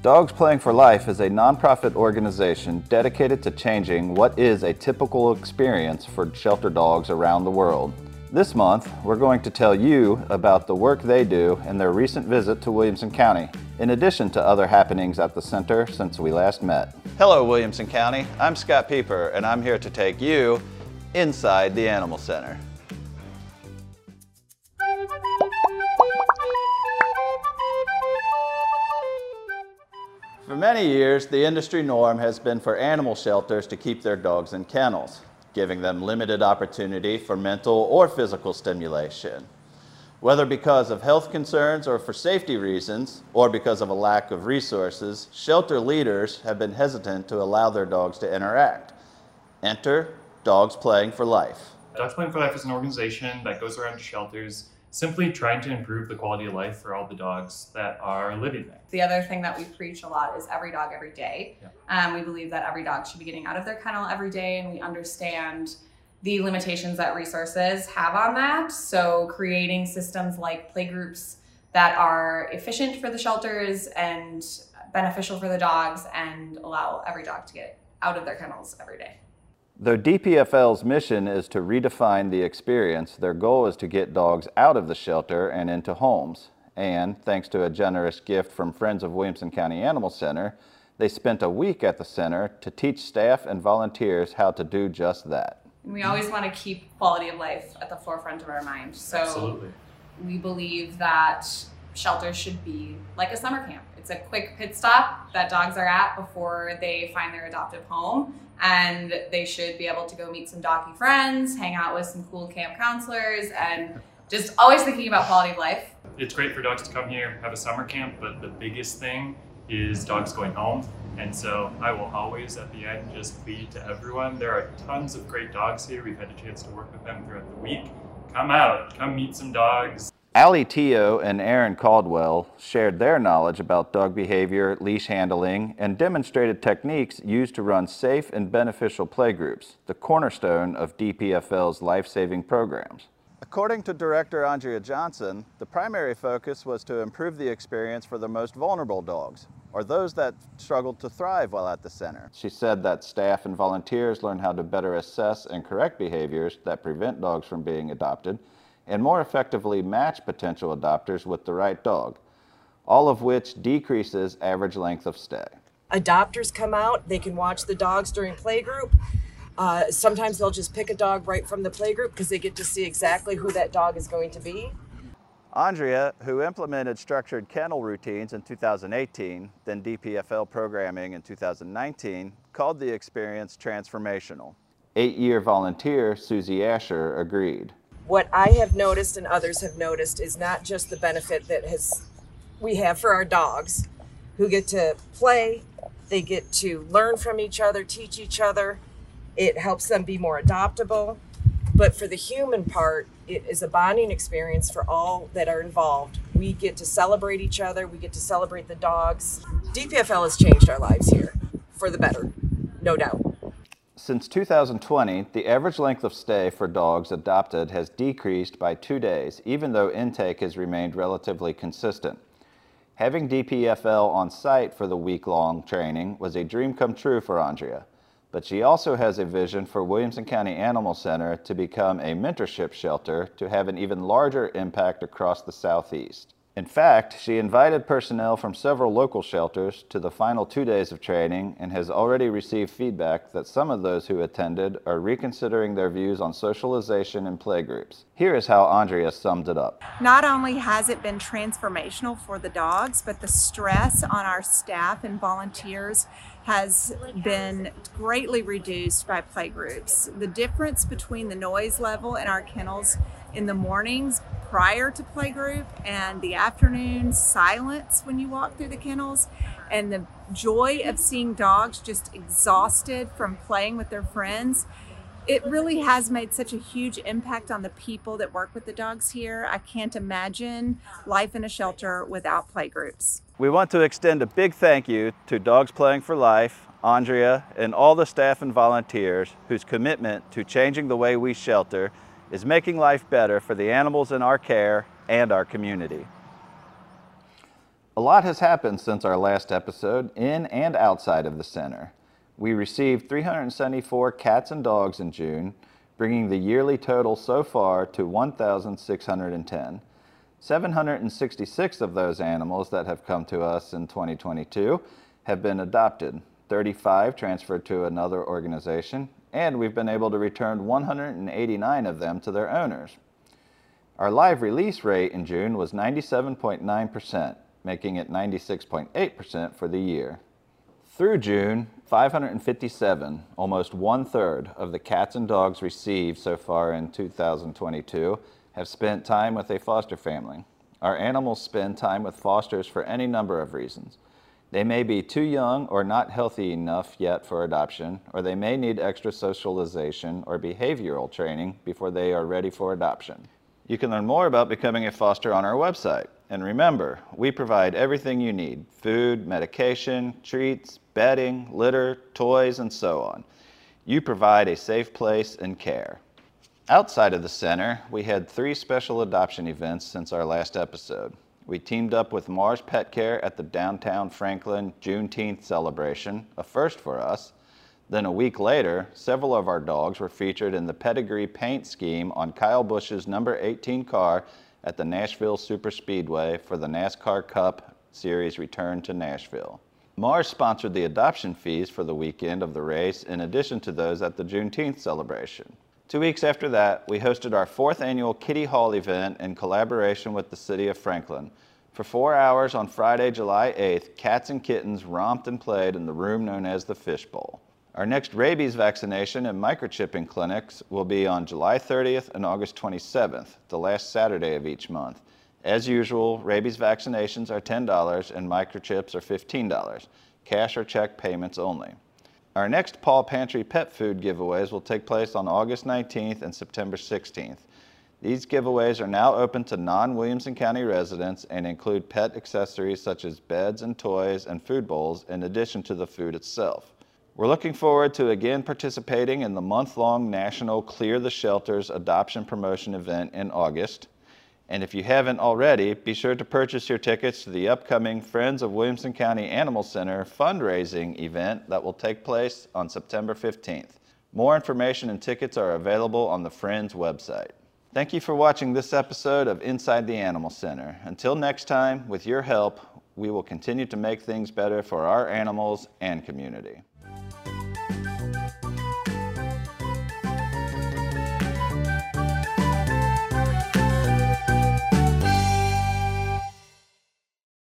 Dogs Playing for Life is a nonprofit organization dedicated to changing what is a typical experience for shelter dogs around the world. This month, we're going to tell you about the work they do and their recent visit to Williamson County, in addition to other happenings at the center since we last met. Hello, Williamson County. I'm Scott Pieper, and I'm here to take you inside the Animal Center. For many years, the industry norm has been for animal shelters to keep their dogs in kennels giving them limited opportunity for mental or physical stimulation. Whether because of health concerns or for safety reasons, or because of a lack of resources, shelter leaders have been hesitant to allow their dogs to interact. Enter Dogs Playing for Life. Dogs Playing for Life is an organization that goes around to shelters simply trying to improve the quality of life for all the dogs that are living there. The other thing that we preach a lot is every dog every day. Yeah. Um, we believe that every dog should be getting out of their kennel every day, and we understand the limitations that resources have on that. So, creating systems like playgroups that are efficient for the shelters and beneficial for the dogs and allow every dog to get out of their kennels every day. Though DPFL's mission is to redefine the experience, their goal is to get dogs out of the shelter and into homes. And thanks to a generous gift from Friends of Williamson County Animal Center, they spent a week at the center to teach staff and volunteers how to do just that. We always want to keep quality of life at the forefront of our mind. So Absolutely. we believe that shelters should be like a summer camp. It's a quick pit stop that dogs are at before they find their adoptive home. And they should be able to go meet some doggy friends, hang out with some cool camp counselors, and just always thinking about quality of life. It's great for dogs to come here, have a summer camp, but the biggest thing is dogs going home. And so I will always at the end just plead to everyone. There are tons of great dogs here. We've had a chance to work with them throughout the week. Come out, come meet some dogs. Ali Teo and Aaron Caldwell shared their knowledge about dog behavior, leash handling, and demonstrated techniques used to run safe and beneficial playgroups, the cornerstone of DPFL's life-saving programs. According to Director Andrea Johnson, the primary focus was to improve the experience for the most vulnerable dogs, or those that struggled to thrive while at the center. She said that staff and volunteers learn how to better assess and correct behaviors that prevent dogs from being adopted, and more effectively match potential adopters with the right dog, all of which decreases average length of stay. Adopters come out, they can watch the dogs during playgroup. Uh, sometimes they'll just pick a dog right from the playgroup because they get to see exactly who that dog is going to be. Andrea, who implemented structured kennel routines in 2018, then DPFL programming in 2019, called the experience transformational. Eight-year volunteer Susie Asher agreed what I have noticed and others have noticed is not just the benefit that has we have for our dogs who get to play, they get to learn from each other, teach each other. It helps them be more adoptable. But for the human part, it is a bonding experience for all that are involved. We get to celebrate each other, we get to celebrate the dogs. DPFL has changed our lives here for the better, no doubt. Since 2020, the average length of stay for dogs adopted has decreased by two days, even though intake has remained relatively consistent. Having DPFL on site for the week-long training was a dream come true for Andrea, but she also has a vision for Williamson County Animal Center to become a mentorship shelter to have an even larger impact across the Southeast. In fact, she invited personnel from several local shelters to the final two days of training and has already received feedback that some of those who attended are reconsidering their views on socialization and playgroups. Here is how Andrea summed it up. Not only has it been transformational for the dogs, but the stress on our staff and volunteers has been greatly reduced by playgroups. The difference between the noise level in our kennels in the mornings prior to playgroup and the afternoon silence when you walk through the kennels and the joy of seeing dogs just exhausted from playing with their friends it really has made such a huge impact on the people that work with the dogs here. I can't imagine life in a shelter without playgroups. We want to extend a big thank you to Dogs Playing for Life, Andrea, and all the staff and volunteers whose commitment to changing the way we shelter is making life better for the animals in our care and our community. A lot has happened since our last episode in and outside of the center. We received 374 cats and dogs in June, bringing the yearly total so far to 1,610. 766 of those animals that have come to us in 2022 have been adopted, 35 transferred to another organization, and we've been able to return 189 of them to their owners. Our live release rate in June was 97.9%, making it 96.8% for the year. Through June, 557, almost one third of the cats and dogs received so far in 2022 have spent time with a foster family. Our animals spend time with fosters for any number of reasons. They may be too young or not healthy enough yet for adoption, or they may need extra socialization or behavioral training before they are ready for adoption. You can learn more about becoming a foster on our website. And remember, we provide everything you need food, medication, treats, bedding, litter, toys, and so on. You provide a safe place and care. Outside of the center, we had three special adoption events since our last episode. We teamed up with Mars Pet Care at the downtown Franklin Juneteenth celebration, a first for us. Then a week later, several of our dogs were featured in the pedigree paint scheme on Kyle Busch's number 18 car at the Nashville Superspeedway for the NASCAR Cup Series return to Nashville. Mars sponsored the adoption fees for the weekend of the race in addition to those at the Juneteenth celebration. Two weeks after that, we hosted our fourth annual Kitty Hall event in collaboration with the City of Franklin. For four hours on Friday, July 8th, cats and kittens romped and played in the room known as the Fishbowl. Our next rabies vaccination and microchipping clinics will be on July 30th and August 27th, the last Saturday of each month. As usual, rabies vaccinations are $10 and microchips are $15, cash or check payments only. Our next Paw Pantry pet food giveaways will take place on August 19th and September 16th. These giveaways are now open to non-Williamson County residents and include pet accessories such as beds and toys and food bowls in addition to the food itself. We're looking forward to again participating in the month-long national Clear the Shelters adoption promotion event in August. And if you haven't already, be sure to purchase your tickets to the upcoming Friends of Williamson County Animal Center fundraising event that will take place on September 15th. More information and tickets are available on the Friends website. Thank you for watching this episode of Inside the Animal Center. Until next time, with your help, we will continue to make things better for our animals and community.